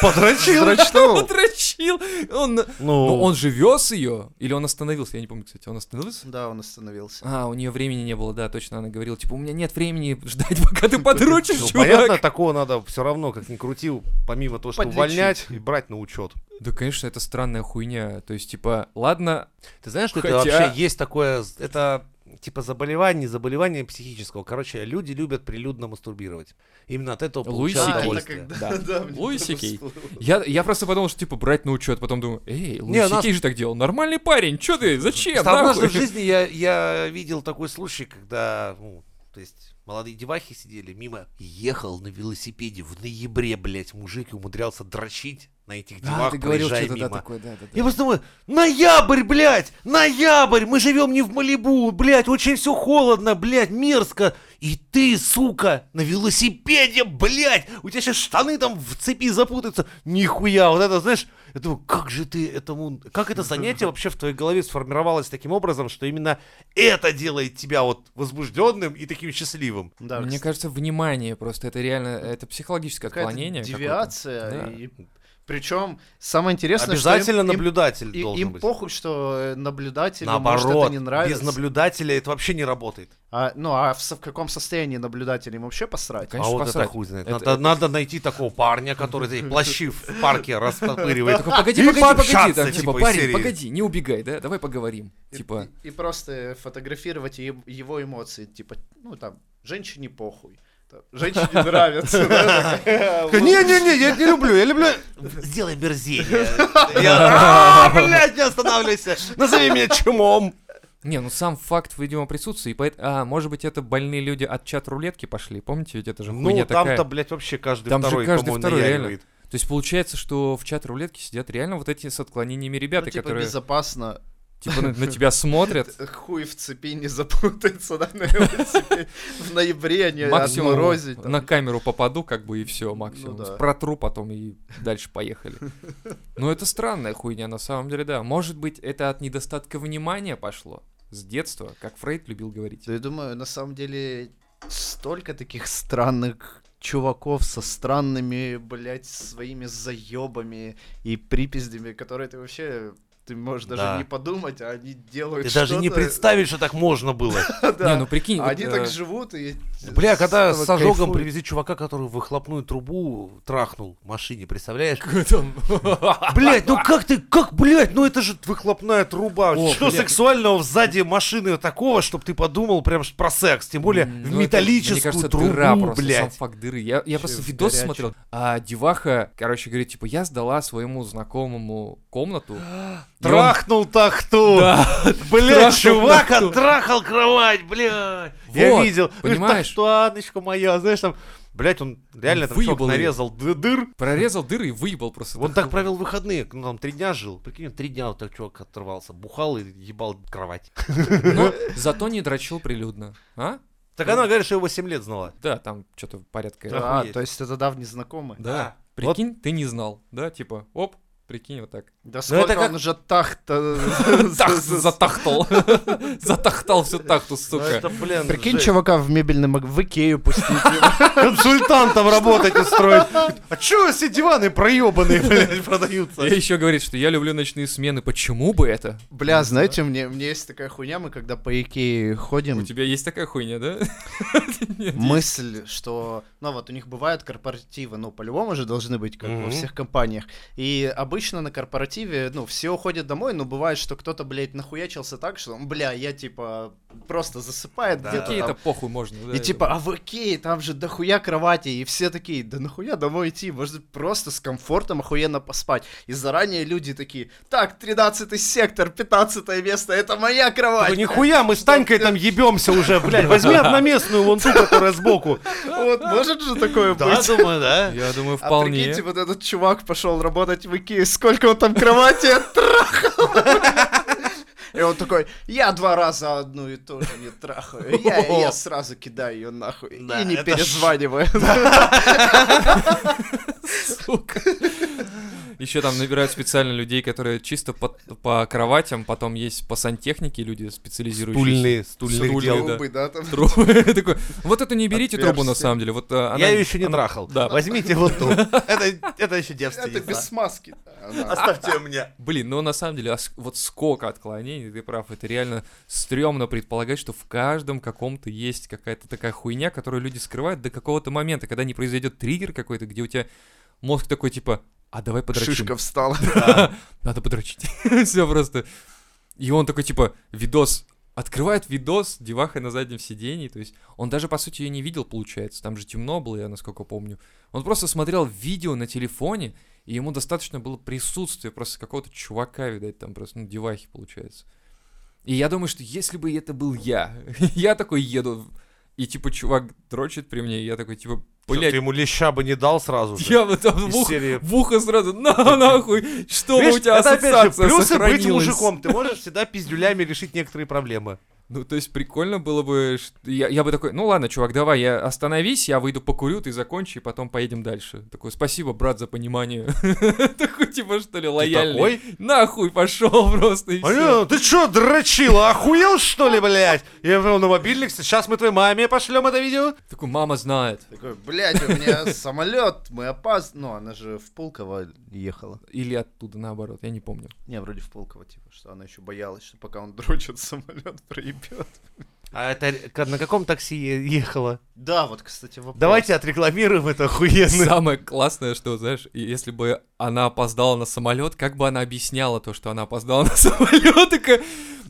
Подрочил? подрочил. Он... Ну, Ну, он же вез ее? Или он остановился? Я не помню, кстати. Он остановился? Да, он остановился. А, у нее времени не было, да, точно. Она говорила, типа, у меня нет времени ждать, пока ты подрочишь, ну, чувак. понятно, такого надо все равно, как ни крути, помимо того, что Подлечить. увольнять и брать на учет. Да, конечно, это странная хуйня. То есть, типа, ладно, Ты знаешь, что Хотя- это вообще есть такое, это типа заболевание, заболевание психического. Короче, люди любят прилюдно мастурбировать. Именно от этого получают Сикей. удовольствие. Да. да, мне Луи тоже Сикей. всплыло. Я, я просто подумал, что, типа, брать на учет, потом думаю, эй, Луи Не, у нас- же так делал. Нормальный парень, чё ты, зачем, однажды в жизни я, я видел такой случай, когда, ну, то есть молодые девахи сидели мимо, ехал на велосипеде в ноябре, блядь, мужик и умудрялся дрочить на этих А, девах, ты говорил проезжая что-то, да, мимо. такое, да, да, да. Я просто думаю, ноябрь, блядь, ноябрь, мы живем не в Малибу, блядь, очень все холодно, блядь, мерзко. И ты, сука, на велосипеде, блядь, у тебя сейчас штаны там в цепи запутаются. Нихуя, вот это, знаешь, я думаю, как же ты этому, как это занятие вообще в твоей голове сформировалось таким образом, что именно это делает тебя вот возбужденным и таким счастливым. Да, Мне кстати, кажется, внимание просто, это реально, это психологическое отклонение. девиация. Да. И... Причем самое интересное, Обязательно что им- им- наблюдатель и- должен им быть. похуй, что э, наблюдателю может Наоборот, это не нравится. без наблюдателя это вообще не работает. А, ну, а в, в каком состоянии наблюдатель им вообще посрать? Конечно, а вот посрать. это хуй знает. Это- надо, надо найти такого парня, который эти плащи в парке растопыривает. Такой, погоди, погоди, погоди, там, типа, типа, парень, серии. погоди, не убегай, да, давай поговорим. И- Типа, И, и просто фотографировать его эмоции, типа, ну там, женщине похуй. Женщине нравится. Не-не-не, я не люблю, я люблю... Сделай мерзение. Я, «А, блядь, не останавливайся. Назови меня чумом. Не, ну сам факт, видимо, присутствия. И поэт- А, может быть, это больные люди от чат-рулетки пошли. Помните, ведь это же Ну, хуйня такая. там-то, блядь, вообще каждый Там же второй, каждый по-моему, второй, реально. То есть получается, что в чат-рулетке сидят реально вот эти с отклонениями ребята, Ну, типа, которые безопасно. Типа на, на тебя смотрят. Хуй в цепи не запутается, да, на. В ноябре не Максимум там. на камеру попаду, как бы и все, максимум. Ну да. Протру потом и дальше поехали. Но это странная хуйня, на самом деле, да. Может быть, это от недостатка внимания пошло с детства, как Фрейд любил говорить. Да я думаю, на самом деле, столько таких странных чуваков со странными, блядь, своими заебами и припиздями, которые ты вообще ты можешь даже Да. не подумать, а они делают Ты даже не что-то. представить, что так можно было. Да. Не, ну прикинь, Они э, так живут и... Бля, когда с ожогом привези чувака, который выхлопную трубу трахнул в машине, представляешь? Блять, ну как ты, как, блять, ну это же выхлопная труба. Что сексуального сзади машины такого, чтобы ты подумал прям ж про секс, тем более в ну, металлическую трубу, блядь. факт дыры. Я, просто видос смотрел, а деваха, короче, говорит, типа, я сдала своему знакомому комнату. Трахнул тахту. Да, трахнул чувак тахту. оттрахал кровать, блядь. Я Вот, видел. понимаешь? Таштаночка моя, знаешь, там, блять, он реально Он там выебал нарезал дыр. прорезал дыры и выебал просто. Он так провел выходные, ну там три дня жил. Прикинь, три дня вот так чувак оторвался. Бухал и ебал кровать. Но зато не дрочил прилюдно. А? Так она говорит, что его 7 лет знала. Да, там что-то порядка. Да. А, то есть это давний знакомый. Да. Прикинь, ты не знал, да, типа, оп, прикинь, вот так. Да сколько это как- он уже так-то... Тах, затахтал. Затахтал всю тахту, Ну, сука. Прикинь, чувака в мебельный маг... в Икею пустить его. консультантом работать устроить. А чё все диваны проебанные, блядь, продаются? И еще говорит, что я люблю ночные смены. Почему бы это? Бля, знаете, мне, мне есть такая хуйня, мы когда по Икее У ходим, тебя есть такая хуйня, да? Мысль, что, ну вот у них бывают корпоративы, ну по-любому же должны быть, как во всех компаниях. И обычно обычно на корпоративе, ну, все уходят домой, но бывает, что кто-то, блядь, нахуячился так, что, бля, я, типа, просто засыпает Да, где-то Какие-то там. похуй можно. да, И типа, а в Икее там же дохуя кровати, и все такие, да нахуя домой идти, может просто с комфортом охуенно поспать. И заранее люди такие, так, 13 сектор, 15 место, это моя кровать. Ну, нихуя, мы с Танькой там ебемся уже, блядь. Возьми одноместную вон ту, которая сбоку. Вот, может же такое Да, быть? думаю, да. Я думаю, А вполне. прикиньте, вот этот чувак пошел работать в Икее, сколько он там кровати оттрахал. И он такой, я два раза одну и ту же не трахаю. Я, я сразу кидаю ее нахуй. Да, и не перезваниваю. Сука. Еще там набирают специально людей, которые чисто по, по кроватям, потом есть по сантехнике люди специализирующиеся. Стульные, Стульные, дел. да. Трубы, да, там. Трубы. Такой, Вот эту не берите трубу на самом деле. Вот а, она- Я ее еще не она- трахал. Да. Возьмите вот ту. Это, это еще Это без девственница. смазки. Она- Оставьте мне. Блин, ну на самом деле, вот сколько отклонений, ты прав, это реально стрёмно предполагать, что в каждом каком-то есть какая-то такая хуйня, которую люди скрывают до какого-то момента, когда не произойдет триггер какой-то, где у тебя мозг такой типа, а давай подрочим. Шишка встала. Надо подрочить. Все просто. И он такой, типа, видос, открывает видос девахой на заднем сидении, то есть он даже, по сути, ее не видел, получается, там же темно было, я насколько помню. Он просто смотрел видео на телефоне, и ему достаточно было присутствия просто какого-то чувака, видать, там просто, ну, девахи, получается. И я думаю, что если бы это был я, я такой еду, и, типа, чувак дрочит при мне, и я такой, типа, блядь, Ты ему леща бы не дал сразу же? я вот там в ухо, серии. в ухо сразу, на нахуй, что у Видишь, тебя это опять же плюсы быть сохранилась?» мужиком. Ты можешь всегда пиздюлями решить некоторые проблемы. Ну, то есть прикольно было бы, я, я бы такой, ну ладно, чувак, давай, я остановись, я выйду покурю, ты закончи, и потом поедем дальше. Такой, спасибо, брат, за понимание. Такой, типа, что ли, лояльный. такой? Нахуй пошел просто, и. Алло, ты чё, дрочила? Охуел, что ли, блядь? Я вел на мобильник, сейчас мы твоей маме пошлем это видео. Такой, мама знает. Такой, блядь, у меня самолет, мы опаз... Ну, она же в Пулково ехала. Или оттуда, наоборот, я не помню. Не, вроде в Пулково, типа, что она еще боялась, что пока он дрочит, самолет проебет. campeão. А это на каком такси ехала? Да, вот, кстати, вопрос. Давайте отрекламируем это охуенно. Самое классное, что, знаешь, и если бы она опоздала на самолет, как бы она объясняла то, что она опоздала на самолет, такая,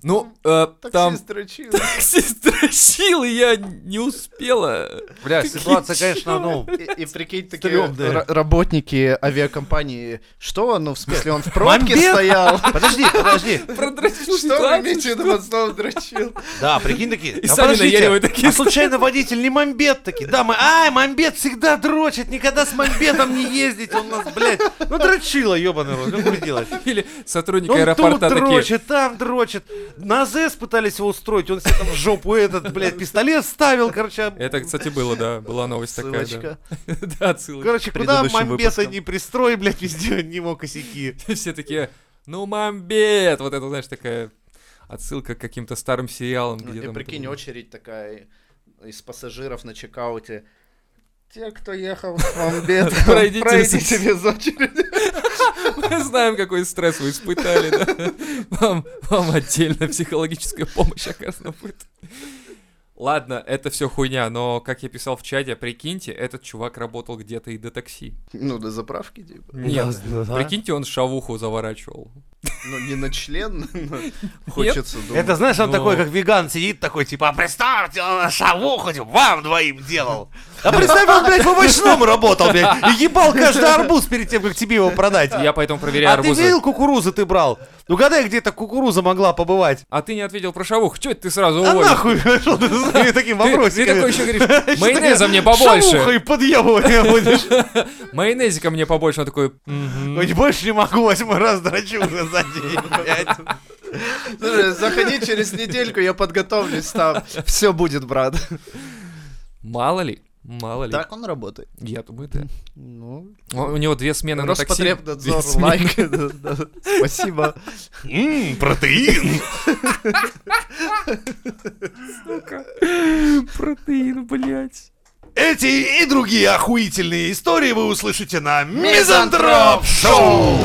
ну, э, там Таксист дрочил. таксист дрочил, и я не успела. Бля, ситуация, конечно, ну... И, и прикинь, такие ра- работники авиакомпании, что? Ну, в смысле, он в пробке Мамбет? стоял. Подожди, подожди. Продрочил Что вы имеете в виду дрочил? Да, прикинь такие. И «А сами подождите, наяривают такие, А случайно водитель не мамбет таки? Да, мы... Ай, мамбет всегда дрочит, никогда с мамбетом не ездить. Он нас, блядь, ну дрочила, ебаный рот, ну делать. Или сотрудники Он тут аэропорта такие, дрочит, там дрочит. На АЗС пытались его устроить, он себе там в жопу этот, блядь, пистолет ставил, короче. Это, кстати, было, да, была новость такая, Ссылочка. да. Да, ссылочка. Короче, куда мамбета не пристрой, блядь, везде не мог косяки. Все такие, ну, мамбет! Вот это, знаешь, такая отсылка к каким-то старым сериалам, Ну, где И там... прикинь, это- очередь такая из пассажиров на чекауте. Те, кто ехал в Мамбет, Пройдите пройдите с- без очереди. Мы знаем, какой стресс вы испытали, да? Вам, вам отдельная психологическая помощь оказана будет. Ладно, это все хуйня, но, как я писал в чате, прикиньте, этот чувак работал где-то и до такси. Ну, до заправки, типа. Нет, Да, да. прикиньте, он шавуху заворачивал. Ну, не на член, но хочется думать. Это знаешь, он Но- такой, как веган, сидит такой, типа, а представьте, он шавуху типа, вам двоим делал. А представь, он, блядь, в овощном работал, блядь, и ебал каждый арбуз перед тем, как тебе его продать. Я поэтому проверяю А ты арбузы. видел, кукурузы ты брал? Угадай, где эта кукуруза могла побывать. А ты не ответил про шавуху, что это ты сразу А уволишь? нахуй, что ты с своими такими Ты, такой еще говоришь, майонеза мне побольше. Шавухой подъебывать будешь. Майонезика мне побольше. Он такой, больше не могу, восьмой раз дрочу уже за день, блядь. Слушай, заходи через недельку, я подготовлюсь там. Все будет, брат. мало ли, мало ли. Так он работает. Я думаю, да. Ну, У у него две смены на такси. Роспотребнадзор, лайк. Спасибо. Ммм, протеин. Протеин, блядь. Эти и другие охуительные истории вы услышите на Мизантроп Шоу.